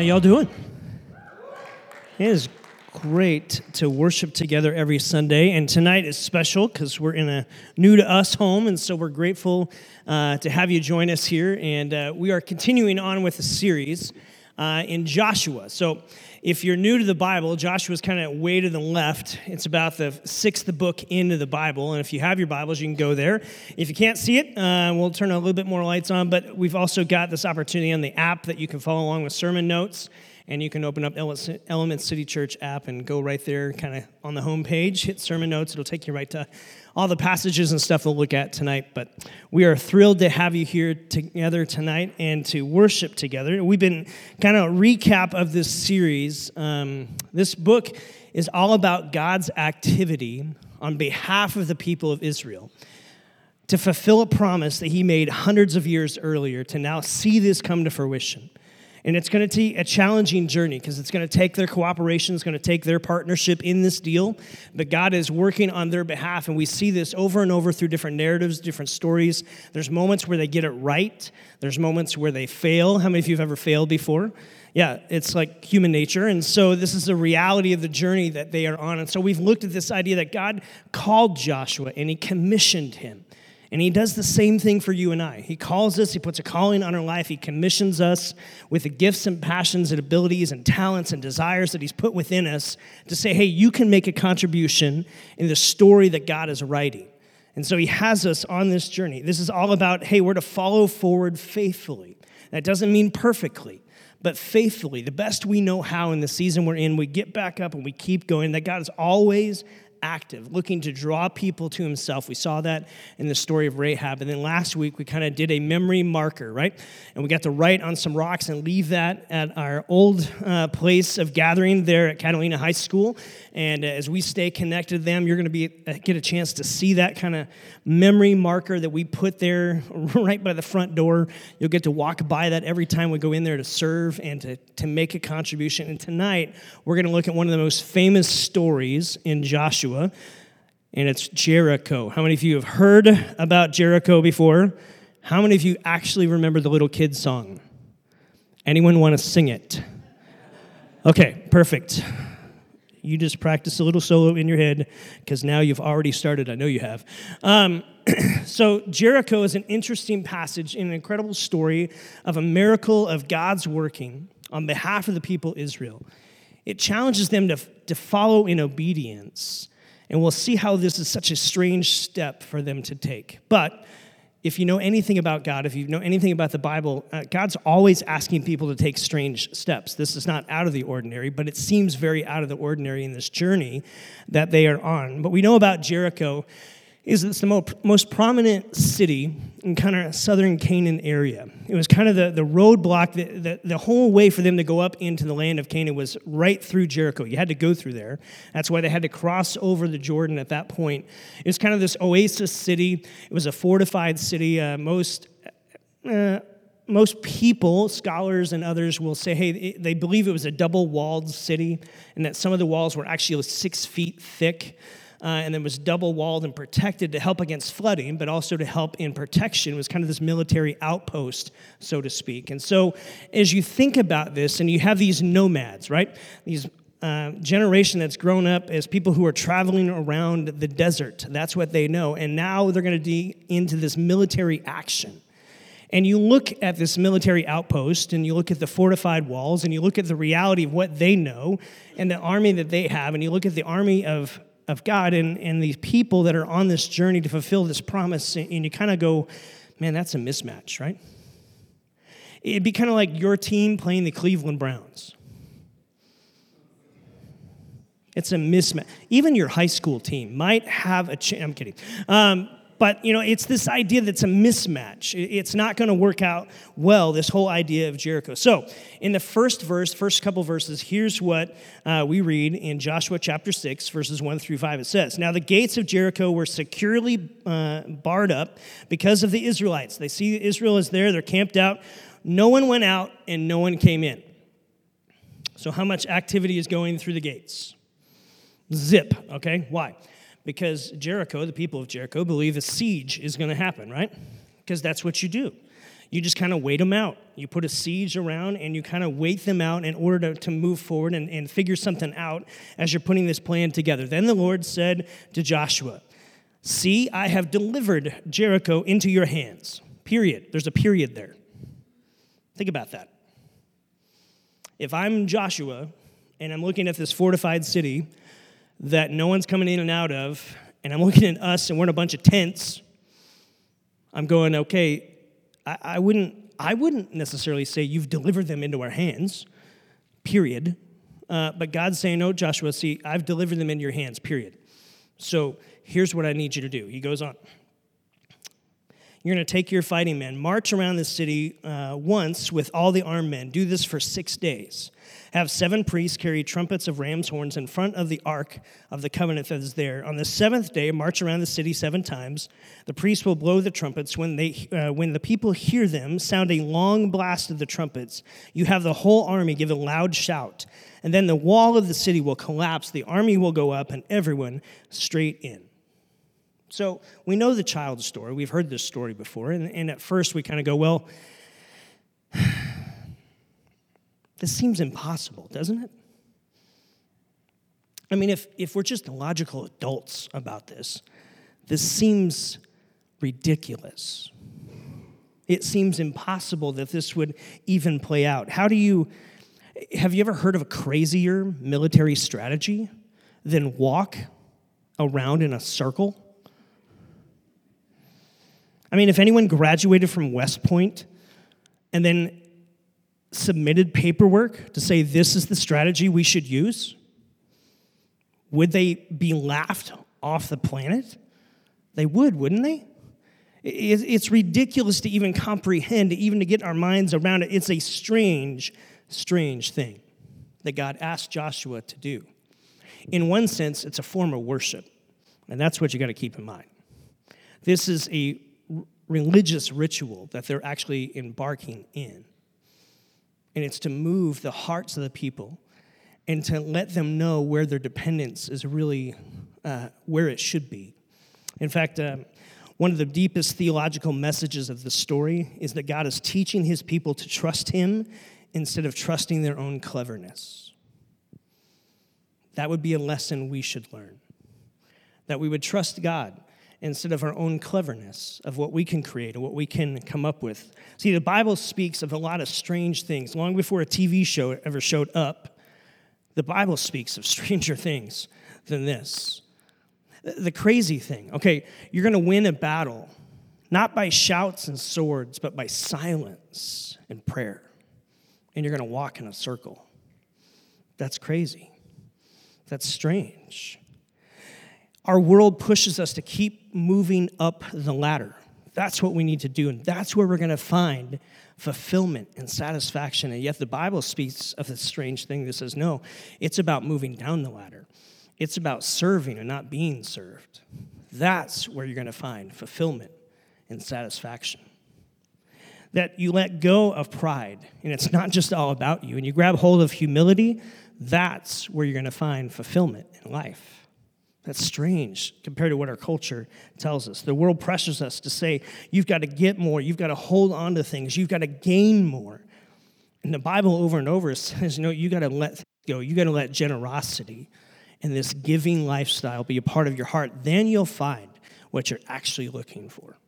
How y'all doing? It is great to worship together every Sunday, and tonight is special because we're in a new to us home, and so we're grateful uh, to have you join us here. And uh, we are continuing on with a series uh, in Joshua. So, if you're new to the Bible, Joshua's kind of way to the left. It's about the sixth book into the Bible. And if you have your Bibles, you can go there. If you can't see it, uh, we'll turn a little bit more lights on. But we've also got this opportunity on the app that you can follow along with sermon notes and you can open up Element City Church app and go right there, kind of on the home page, hit sermon notes. It'll take you right to all the passages and stuff we'll look at tonight. But we are thrilled to have you here together tonight and to worship together. We've been kind of a recap of this series. Um, this book is all about God's activity on behalf of the people of Israel to fulfill a promise that he made hundreds of years earlier to now see this come to fruition. And it's going to be a challenging journey because it's going to take their cooperation, it's going to take their partnership in this deal. But God is working on their behalf, and we see this over and over through different narratives, different stories. There's moments where they get it right, there's moments where they fail. How many of you have ever failed before? Yeah, it's like human nature. And so this is the reality of the journey that they are on. And so we've looked at this idea that God called Joshua and he commissioned him. And he does the same thing for you and I. He calls us, he puts a calling on our life, he commissions us with the gifts and passions and abilities and talents and desires that he's put within us to say, hey, you can make a contribution in the story that God is writing. And so he has us on this journey. This is all about, hey, we're to follow forward faithfully. That doesn't mean perfectly, but faithfully, the best we know how in the season we're in, we get back up and we keep going. That God is always active, looking to draw people to himself. We saw that in the story of Rahab. And then last week, we kind of did a memory marker, right? And we got to write on some rocks and leave that at our old uh, place of gathering there at Catalina High School. And uh, as we stay connected to them, you're going to be uh, get a chance to see that kind of memory marker that we put there right by the front door. You'll get to walk by that every time we go in there to serve and to, to make a contribution. And tonight, we're going to look at one of the most famous stories in Joshua, and it's Jericho. How many of you have heard about Jericho before? How many of you actually remember the little kid song? Anyone want to sing it? Okay, perfect you just practice a little solo in your head because now you've already started. I know you have. Um, so, Jericho is an interesting passage, in an incredible story of a miracle of God's working on behalf of the people Israel. It challenges them to, to follow in obedience. And we'll see how this is such a strange step for them to take. But if you know anything about God, if you know anything about the Bible, uh, God's always asking people to take strange steps. This is not out of the ordinary, but it seems very out of the ordinary in this journey that they are on. But we know about Jericho is it's the most, prominent city in kind of southern Canaan area. It was kind of the, the roadblock, the, the, the, whole way for them to go up into the land of Canaan was right through Jericho. You had to go through there. That's why they had to cross over the Jordan at that point. It was kind of this oasis city. It was a fortified city. Uh, most, uh, most people, scholars and others, will say, hey, they believe it was a double walled city and that some of the walls were actually six feet thick uh, and then was double walled and protected to help against flooding, but also to help in protection. It was kind of this military outpost, so to speak. And so, as you think about this, and you have these nomads, right? These uh, generation that's grown up as people who are traveling around the desert. That's what they know. And now they're going to be into this military action. And you look at this military outpost and you look at the fortified walls and you look at the reality of what they know and the army that they have, and you look at the army of of God and, and these people that are on this journey to fulfill this promise, and you kind of go, man, that's a mismatch, right? It'd be kind of like your team playing the Cleveland Browns. It's a mismatch. Even your high school team might have a chance. I'm kidding. Um, but, you know, it's this idea that's a mismatch. It's not going to work out well, this whole idea of Jericho. So, in the first verse, first couple verses, here's what uh, we read in Joshua chapter 6, verses 1 through 5. It says, Now the gates of Jericho were securely uh, barred up because of the Israelites. They see Israel is there, they're camped out. No one went out and no one came in. So, how much activity is going through the gates? Zip, okay? Why? Because Jericho, the people of Jericho, believe a siege is going to happen, right? Because that's what you do. You just kind of wait them out. You put a siege around and you kind of wait them out in order to, to move forward and, and figure something out as you're putting this plan together. Then the Lord said to Joshua, See, I have delivered Jericho into your hands. Period. There's a period there. Think about that. If I'm Joshua and I'm looking at this fortified city that no one's coming in and out of, and I'm looking at us and we're in a bunch of tents, I'm going, okay, I, I wouldn't, I wouldn't necessarily say you've delivered them into our hands, period. Uh, but God's saying, no, Joshua, see, I've delivered them in your hands, period. So here's what I need you to do. He goes on. You're going to take your fighting men, march around the city uh, once with all the armed men. Do this for six days. Have seven priests carry trumpets of ram's horns in front of the ark of the covenant that is there. On the seventh day, march around the city seven times. The priests will blow the trumpets. When, they, uh, when the people hear them sound a long blast of the trumpets, you have the whole army give a loud shout. And then the wall of the city will collapse, the army will go up, and everyone straight in. So we know the child story. We've heard this story before. And, and at first we kind of go, well, this seems impossible, doesn't it? I mean, if, if we're just logical adults about this, this seems ridiculous. It seems impossible that this would even play out. How do you, have you ever heard of a crazier military strategy than walk around in a circle? I mean, if anyone graduated from West Point and then submitted paperwork to say this is the strategy we should use, would they be laughed off the planet? They would, wouldn't they? It's ridiculous to even comprehend, even to get our minds around it. It's a strange, strange thing that God asked Joshua to do. In one sense, it's a form of worship, and that's what you got to keep in mind. This is a religious ritual that they're actually embarking in. And it's to move the hearts of the people and to let them know where their dependence is really uh, where it should be. In fact, uh, one of the deepest theological messages of the story is that God is teaching his people to trust him instead of trusting their own cleverness. That would be a lesson we should learn. That we would trust God instead of our own cleverness of what we can create and what we can come up with. See, the Bible speaks of a lot of strange things. Long before a TV show ever showed up, the Bible speaks of stranger things than this. The crazy thing, okay, you're gonna win a battle not by shouts and swords, but by silence and prayer. And you're gonna walk in a circle. That's crazy. That's strange. Our world pushes us to keep moving up the ladder. That's what we need to do, and that's where we're going to find fulfillment and satisfaction. And yet, the Bible speaks of this strange thing that says, no, it's about moving down the ladder. It's about serving and not being served. That's where you're going to find fulfillment and satisfaction. That you let go of pride, and it's not just all about you, and you grab hold of humility, that's where you're going to find fulfillment in life. That's strange compared to what our culture tells us. The world pressures us to say, you've got to get more, you've got to hold on to things, you've got to gain more. And the Bible over and over says, no, you got to let go. You got to let generosity and this giving lifestyle be a part of your heart. Then you'll find what you're actually looking for.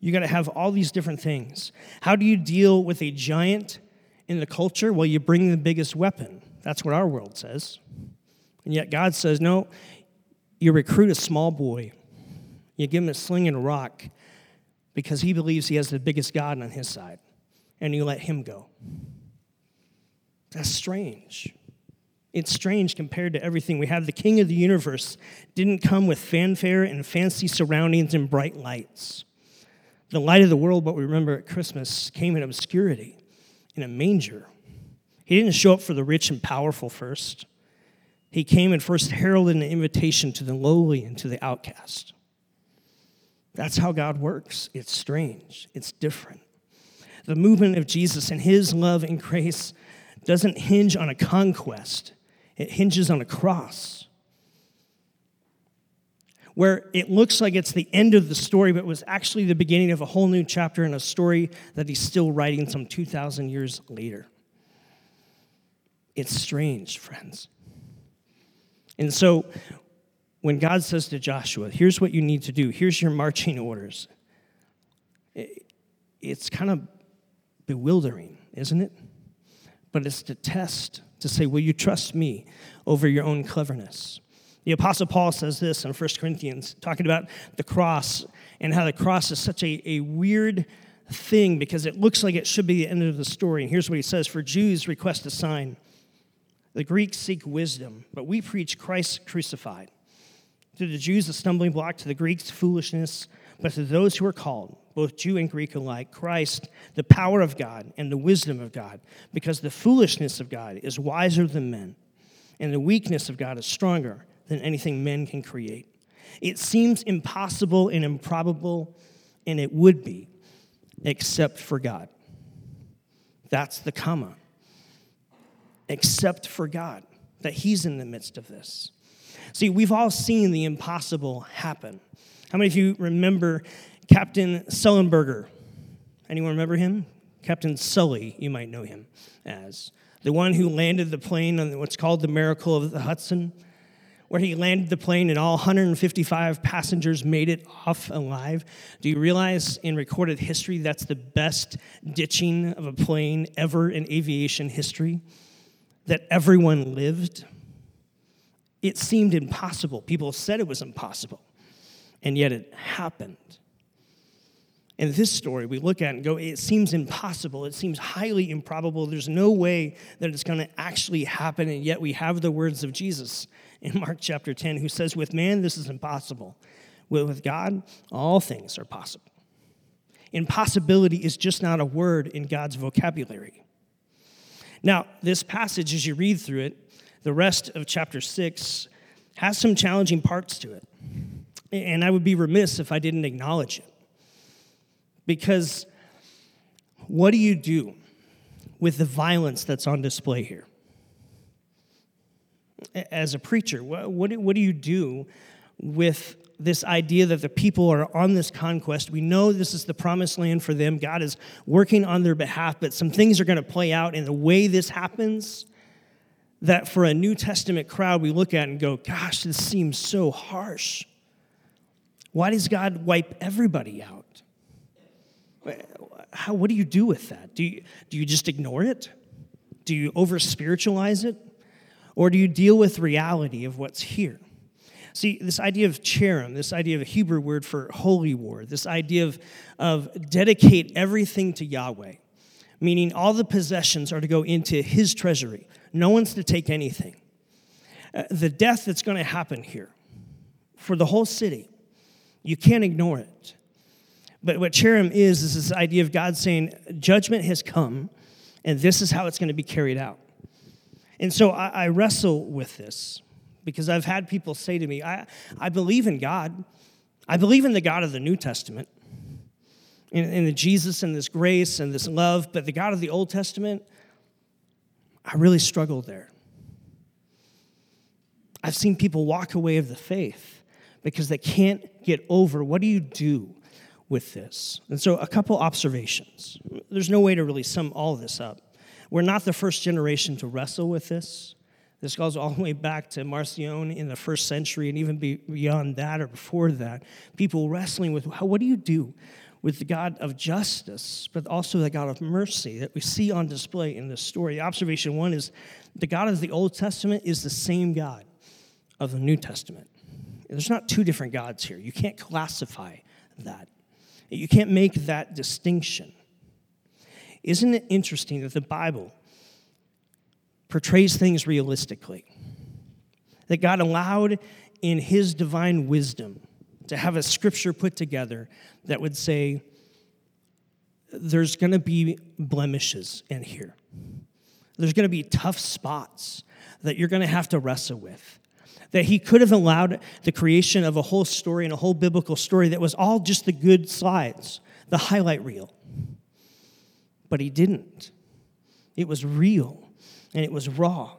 You got to have all these different things. How do you deal with a giant in the culture? Well, you bring the biggest weapon. That's what our world says. And yet God says, no, you recruit a small boy, you give him a sling and a rock because he believes he has the biggest God on his side, and you let him go. That's strange. It's strange compared to everything we have. The king of the universe didn't come with fanfare and fancy surroundings and bright lights. The light of the world, what we remember at Christmas, came in obscurity, in a manger. He didn't show up for the rich and powerful first. He came and first heralded an invitation to the lowly and to the outcast. That's how God works. It's strange, it's different. The movement of Jesus and his love and grace doesn't hinge on a conquest, it hinges on a cross. where it looks like it's the end of the story, but was actually the beginning of a whole new chapter in a story that he's still writing some 2,000 years later. It's strange, friends. And so when God says to Joshua, here's what you need to do, here's your marching orders, it's kind of bewildering, isn't it? But it's to test, to say, will you trust me over your own cleverness? The Apostle Paul says this in 1 Corinthians, talking about the cross and how the cross is such a, a weird thing because it looks like it should be the end of the story. And here's what he says For Jews request a sign, the Greeks seek wisdom, but we preach Christ crucified. To the Jews, a stumbling block, to the Greeks, foolishness, but to those who are called, both Jew and Greek alike, Christ, the power of God and the wisdom of God, because the foolishness of God is wiser than men, and the weakness of God is stronger than anything men can create. It seems impossible and improbable, and it would be, except for God. That's the comma. Except for God, that He's in the midst of this. See, we've all seen the impossible happen. How many of you remember Captain Sullenberger? Anyone remember him? Captain Sully, you might know him as. The one who landed the plane on what's called the Miracle of the Hudson, where he landed the plane and all 155 passengers made it off alive. Do you realize in recorded history that's the best ditching of a plane ever in aviation history? That everyone lived? It seemed impossible. People said it was impossible, and yet it happened. In this story, we look at and go, it seems impossible. It seems highly improbable. There's no way that it's going to actually happen, and yet we have the words of Jesus in Mark chapter 10 who says, With man, this is impossible. With God, all things are possible. Impossibility is just not a word in God's vocabulary. Now, this passage, as you read through it, the rest of chapter 6 has some challenging parts to it. And I would be remiss if I didn't acknowledge it. Because what do you do with the violence that's on display here? As a preacher, what, what, do you do with this idea that the people are on this conquest. We know this is the promised land for them. God is working on their behalf, but some things are going to play out in the way this happens that for a New Testament crowd, we look at and go, gosh, this seems so harsh. Why does God wipe everybody out? How, what do you do with that? Do you, do you just ignore it? Do you over spiritualize it? Or do you deal with reality of what's here? See, this idea of cherem, this idea of a Hebrew word for holy war, this idea of, of dedicate everything to Yahweh, meaning all the possessions are to go into his treasury. No one's to take anything. Uh, the death that's going to happen here for the whole city, you can't ignore it. But what cherem is, is this idea of God saying, judgment has come, and this is how it's going to be carried out. And so I, I wrestle with this because I've had people say to me, I, I believe in God. I believe in the God of the New Testament, in, in the Jesus and this grace and this love, but the God of the Old Testament, I really struggled there. I've seen people walk away of the faith because they can't get over what do you do with this? And so, a couple observations. There's no way to really sum all this up. We're not the first generation to wrestle with this. This goes all the way back to Marcion in the first century and even beyond that or before that. People wrestling with what do you do with the God of justice, but also the God of mercy that we see on display in this story. Observation one is the God of the Old Testament is the same God of the New Testament. There's not two different gods here. You can't classify that, you can't make that distinction. Isn't it interesting that the Bible portrays things realistically. That God allowed in His divine wisdom to have a scripture put together that would say, there's going to be blemishes in here. There's going to be tough spots that you're going to have to wrestle with. That he could have allowed the creation of a whole story and a whole biblical story that was all just the good slides, the highlight reel. But he didn't. It was real and it was raw.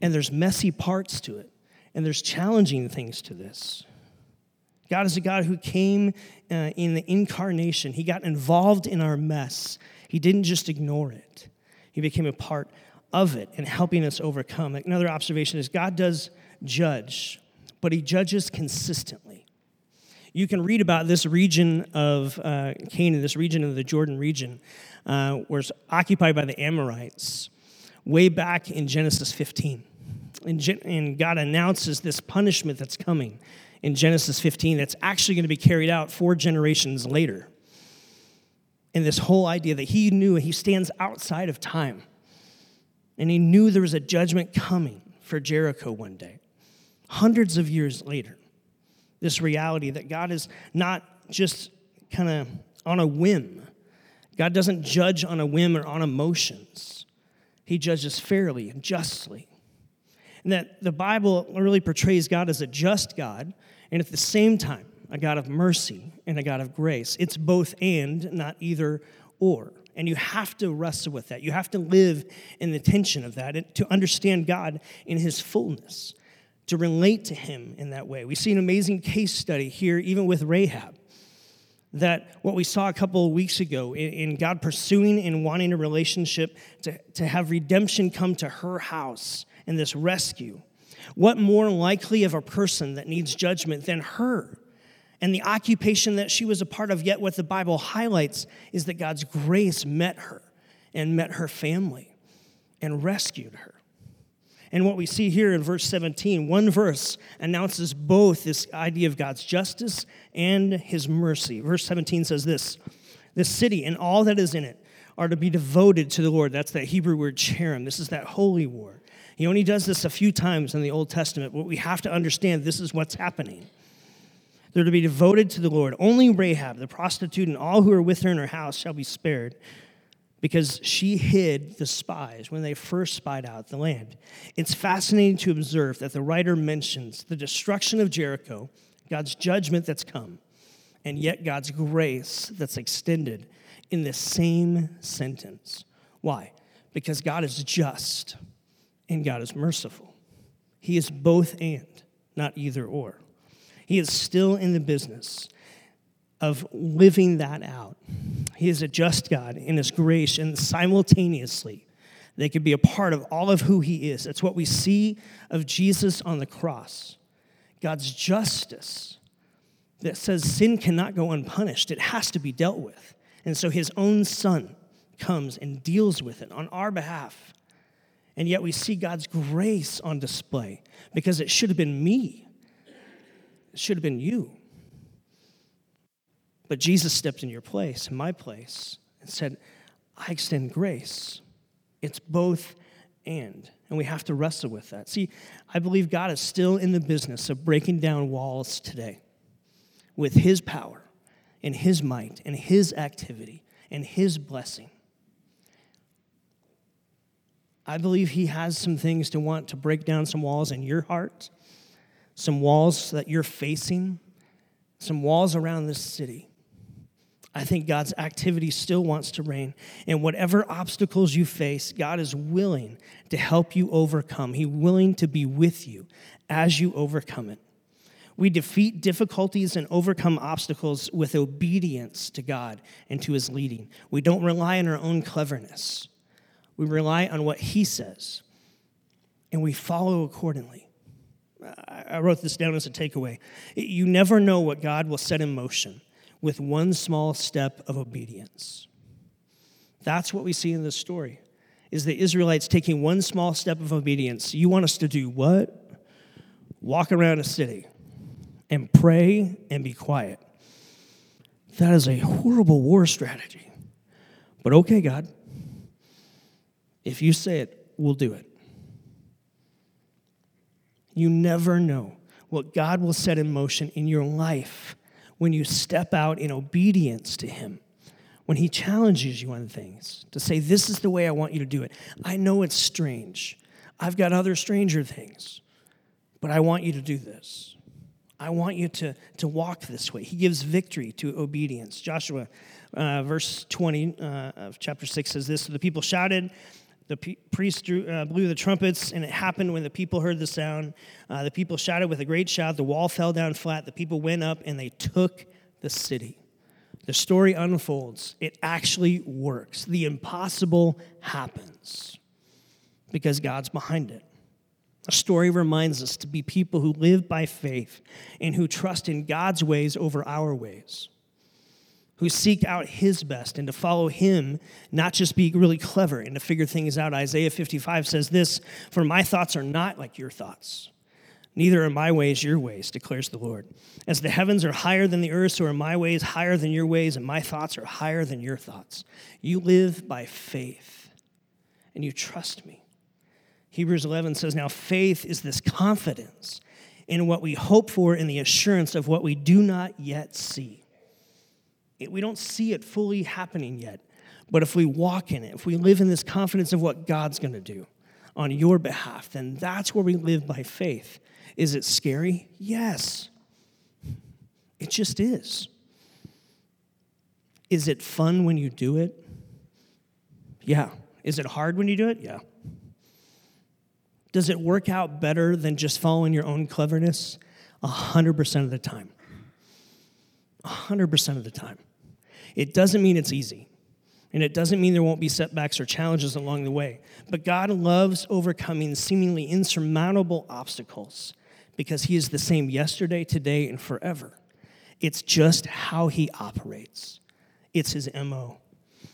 And there's messy parts to it, and there's challenging things to this. God is a God who came uh, in the incarnation. He got involved in our mess. He didn't just ignore it, He became a part of it and helping us overcome. Another observation is God does judge, but He judges consistently. You can read about this region of uh, Canaan, this region of the Jordan region, uh, was occupied by the Amorites way back in Genesis 15. And, and God announces this punishment that's coming in Genesis 15 that's actually going to be carried out four generations later. And this whole idea that he knew he stands outside of time. And he knew there was a judgment coming for Jericho one day, hundreds of years later. This reality that God is not just kind of on a whim, God doesn't judge on a whim or on emotions, He judges fairly and justly. And that the Bible really portrays God as a just God, and at the same time, a God of mercy and a God of grace. It's both and, not either or. And you have to wrestle with that. You have to live in the tension of that to understand God in His fullness, to relate to Him in that way. We see an amazing case study here, even with Rahab that what we saw a couple of weeks ago in, in, God pursuing and wanting a relationship to, to have redemption come to her house and this rescue. What more likely of a person that needs judgment than her? And the occupation that she was a part of, yet what the Bible highlights is that God's grace met her and met her family and rescued her. And what we see here in verse 17, one verse announces both this idea of God's justice and his mercy. Verse 17 says this This city and all that is in it are to be devoted to the Lord. That's that Hebrew word cherem. This is that holy war. He only does this a few times in the Old Testament, but we have to understand this is what's happening. They're to be devoted to the Lord. Only Rahab, the prostitute, and all who are with her in her house shall be spared because she hid the spies when they first spied out the land. It's fascinating to observe that the writer mentions the destruction of Jericho, God's judgment that's come, and yet God's grace that's extended in the same sentence. Why? Because God is just and God is merciful. He is both and, not either or. He is still in the business of living that out. He is a just God in His grace, and simultaneously, they could be a part of all of who He is. That's what we see of Jesus on the cross. God's justice that says sin cannot go unpunished, it has to be dealt with. And so His own Son comes and deals with it on our behalf. And yet we see God's grace on display because it should have been me, it should have been you. But Jesus stepped in your place, in my place, and said, I extend grace. It's both and. And we have to wrestle with that. See, I believe God is still in the business of breaking down walls today with His power and His might and His activity and His blessing. I believe He has some things to want to break down some walls in your heart, some walls that you're facing, some walls around this city. I think God's activity still wants to reign. And whatever obstacles you face, God is willing to help you overcome. He's willing to be with you as you overcome it. We defeat difficulties and overcome obstacles with obedience to God and to His leading. We don't rely on our own cleverness, we rely on what He says, and we follow accordingly. I wrote this down as a takeaway. You never know what God will set in motion with one small step of obedience. That's what we see in this story. Is the Israelites taking one small step of obedience. You want us to do what? Walk around a city and pray and be quiet. That is a horrible war strategy. But okay, God, if you say it, we'll do it. You never know what God will set in motion in your life when you step out in obedience to Him, when He challenges you on things, to say, This is the way I want you to do it. I know it's strange. I've got other stranger things, but I want you to do this. I want you to, to walk this way. He gives victory to obedience. Joshua, uh, verse 20 uh, of chapter 6 says this So the people shouted The priest drew, uh, blew the trumpets, and it happened when the people heard the sound. Uh, the people shouted with a great shout. The wall fell down flat. The people went up and they took the city. The story unfolds. It actually works. The impossible happens because God's behind it. The story reminds us to be people who live by faith and who trust in God's ways over our ways who seek out his best and to follow him, not just be really clever and to figure things out. Isaiah 55 says this For my thoughts are not like your thoughts, neither are my ways your ways, declares the Lord. As the heavens are higher than the earth, so are my ways higher than your ways, and my thoughts are higher than your thoughts. You live by faith, and you trust me. Hebrews 11 says, Now faith is this confidence in what we hope for and the assurance of what we do not yet see we don't see it fully happening yet. But if we walk in it, if we live in this confidence of what God's going to do on your behalf, then that's where we live by faith. Is it scary? Yes. It just is. Is it fun when you do it? Yeah. Is it hard when you do it? Yeah. Does it work out better than just following your own cleverness? 100% of the time. 100% of the time. It doesn't mean it's easy. And it doesn't mean there won't be setbacks or challenges along the way. But God loves overcoming seemingly insurmountable obstacles because He is the same yesterday, today, and forever. It's just how He operates, it's His MO.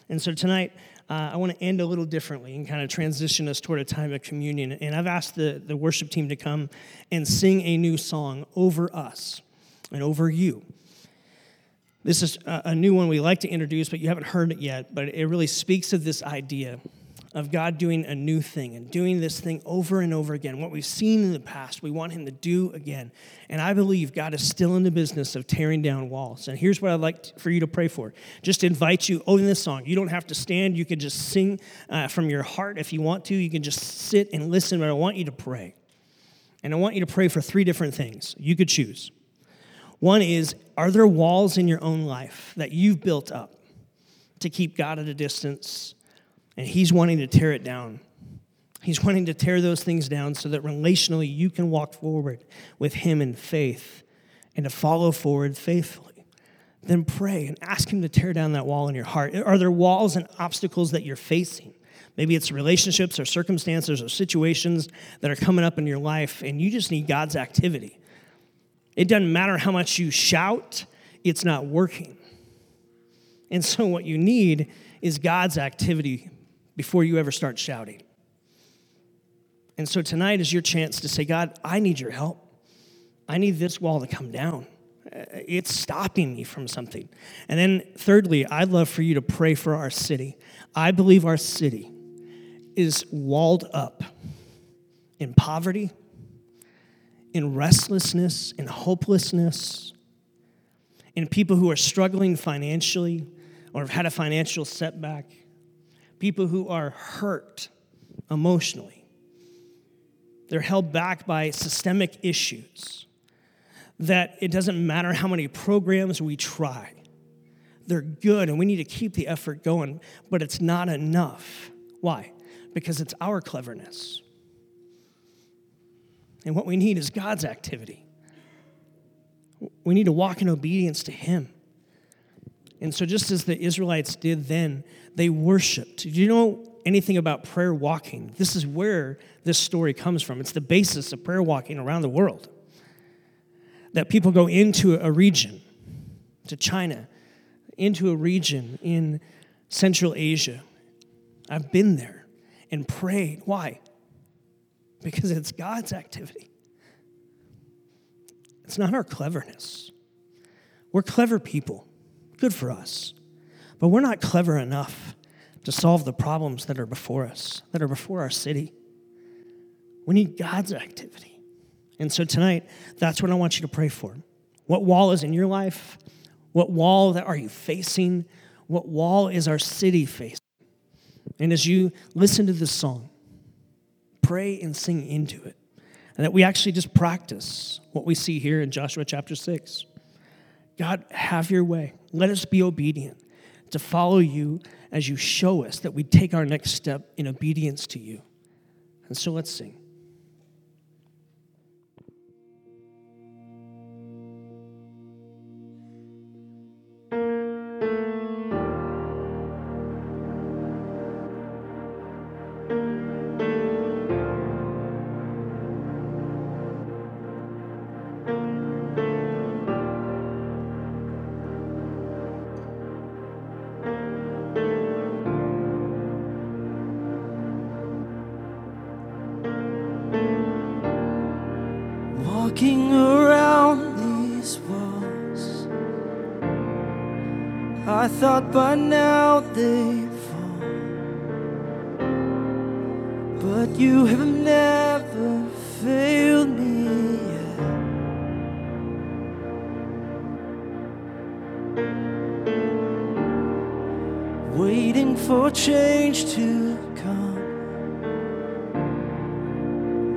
And so tonight, uh, I want to end a little differently and kind of transition us toward a time of communion. And I've asked the, the worship team to come and sing a new song over us and over you. This is a new one we like to introduce, but you haven't heard it yet. But it really speaks of this idea of God doing a new thing and doing this thing over and over again. What we've seen in the past, we want Him to do again. And I believe God is still in the business of tearing down walls. And here's what I'd like for you to pray for. Just invite you, oh, in this song, you don't have to stand. You can just sing uh, from your heart if you want to. You can just sit and listen, but I want you to pray. And I want you to pray for three different things. You could choose. One is Are there walls in your own life that you've built up to keep God at a distance? And He's wanting to tear it down. He's wanting to tear those things down so that relationally you can walk forward with Him in faith and to follow forward faithfully. Then pray and ask Him to tear down that wall in your heart. Are there walls and obstacles that you're facing? Maybe it's relationships or circumstances or situations that are coming up in your life, and you just need God's activity. It doesn't matter how much you shout, it's not working. And so, what you need is God's activity before you ever start shouting. And so, tonight is your chance to say, God, I need your help. I need this wall to come down. Uh, it's stopping me from something. And then, thirdly, I'd love for you to pray for our city. I believe our city is walled up in poverty in restlessness, in hopelessness, in people who are struggling financially or have had a financial setback, people who are hurt emotionally. They're held back by systemic issues that it doesn't matter how many programs we try. They're good and we need to keep the effort going, but it's not enough. Why? Because it's our cleverness. And what we need is God's activity. We need to walk in obedience to Him. And so, just as the Israelites did then, they worshiped. Do you know anything about prayer walking? This is where this story comes from. It's the basis of prayer walking around the world. That people go into a region, to China, into a region in Central Asia. I've been there and prayed. Why? Because it's God's activity. It's not our cleverness. We're clever people, good for us, but we're not clever enough to solve the problems that are before us, that are before our city. We need God's activity. And so tonight, that's what I want you to pray for. What wall is in your life? What wall that are you facing? What wall is our city facing? And as you listen to this song, pray and sing into it. And that we actually just practice what we see here in Joshua chapter 6. God, have your way. Let us be obedient to follow you as you show us that we take our next step in obedience to you. And so let's sing.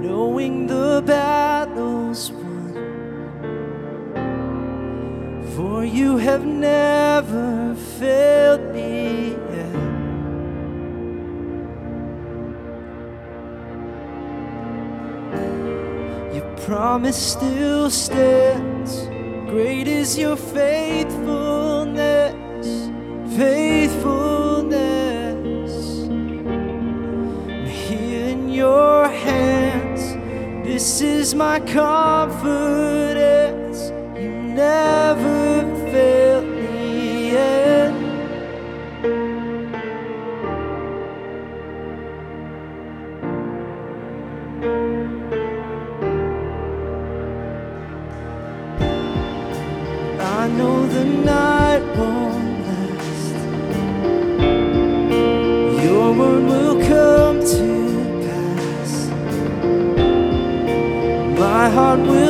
knowing the battle's won. For you have never failed me yet. Your promise still stands. Great is your faithfulness. Faith This is my confidence. You never fail.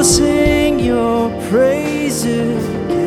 sing your praises again.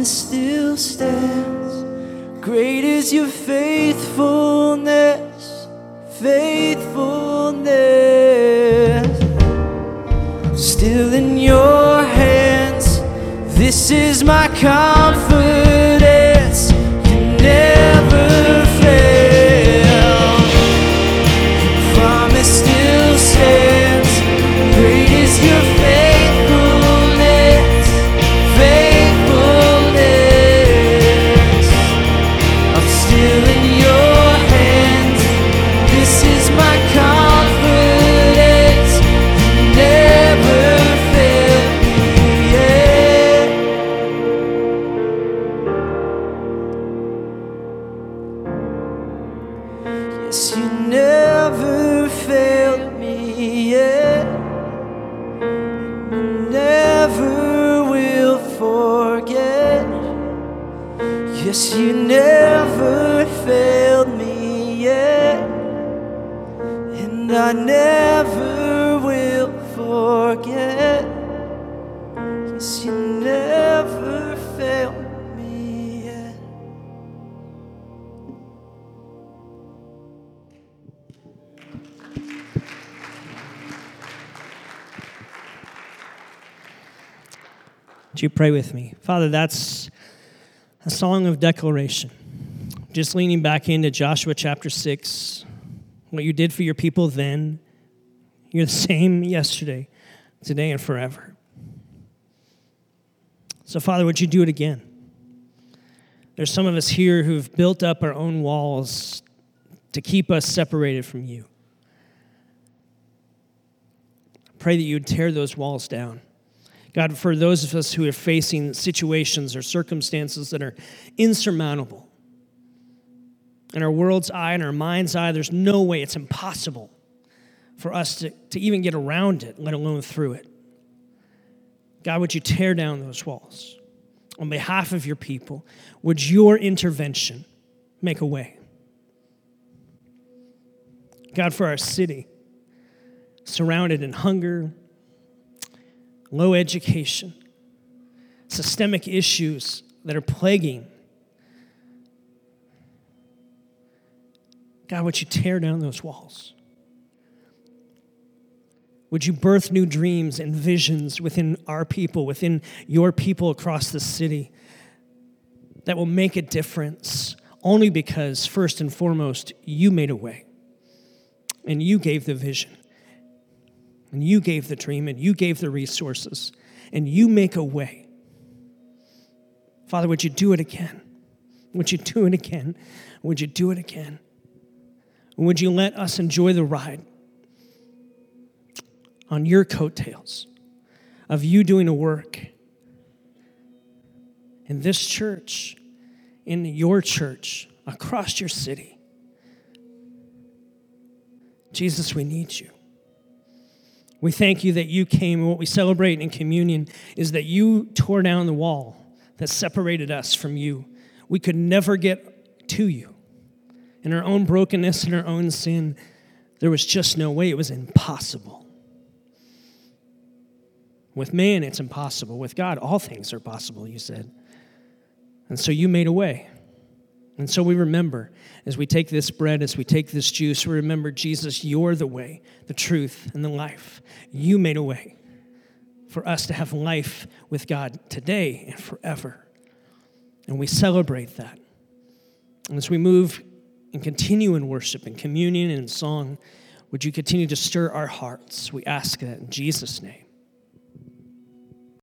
promise still stands. Great is your faithfulness, faithfulness. Yes, you never failed me yet. And I never will forget. Yes, you never failed me yet. Would you pray with me? Father, that's a song of declaration. Just leaning back into Joshua chapter 6, what you did for your people then, you're the same yesterday, today, and forever. So, Father, would you do it again? There's some of us here who've built up our own walls to keep us separated from you. Pray that you would tear those walls down. God, for those of us who are facing situations or circumstances that are insurmountable, in our world's eye, in our mind's eye, there's no way, it's impossible for us to, to even get around it, let alone through it. God, would you tear down those walls? On behalf of your people, would your intervention make a way? God, for our city, surrounded in hunger, low education, systemic issues that are plaguing. God, would you tear down those walls? Would you birth new dreams and visions within our people, within your people across the city that will make a difference only because, first and foremost, you made a way and you gave the vision and you gave the dream and you gave the resources and you make a way. Father, would you do it again? Would you do it again? Would you do it again? would you let us enjoy the ride on your coattails of you doing a work in this church, in your church, across your city? Jesus, we need you. We thank you that you came, and what we celebrate in communion is that you tore down the wall that separated us from you. We could never get to you. In our own brokenness and our own sin, there was just no way. It was impossible. With man, it's impossible. With God, all things are possible, you said. And so you made a way. And so we remember as we take this bread, as we take this juice, we remember, Jesus, you're the way, the truth, and the life. You made a way for us to have life with God today and forever. And we celebrate that. And as we move and continue in worship and communion and song, would you continue to stir our hearts? We ask that in Jesus' name.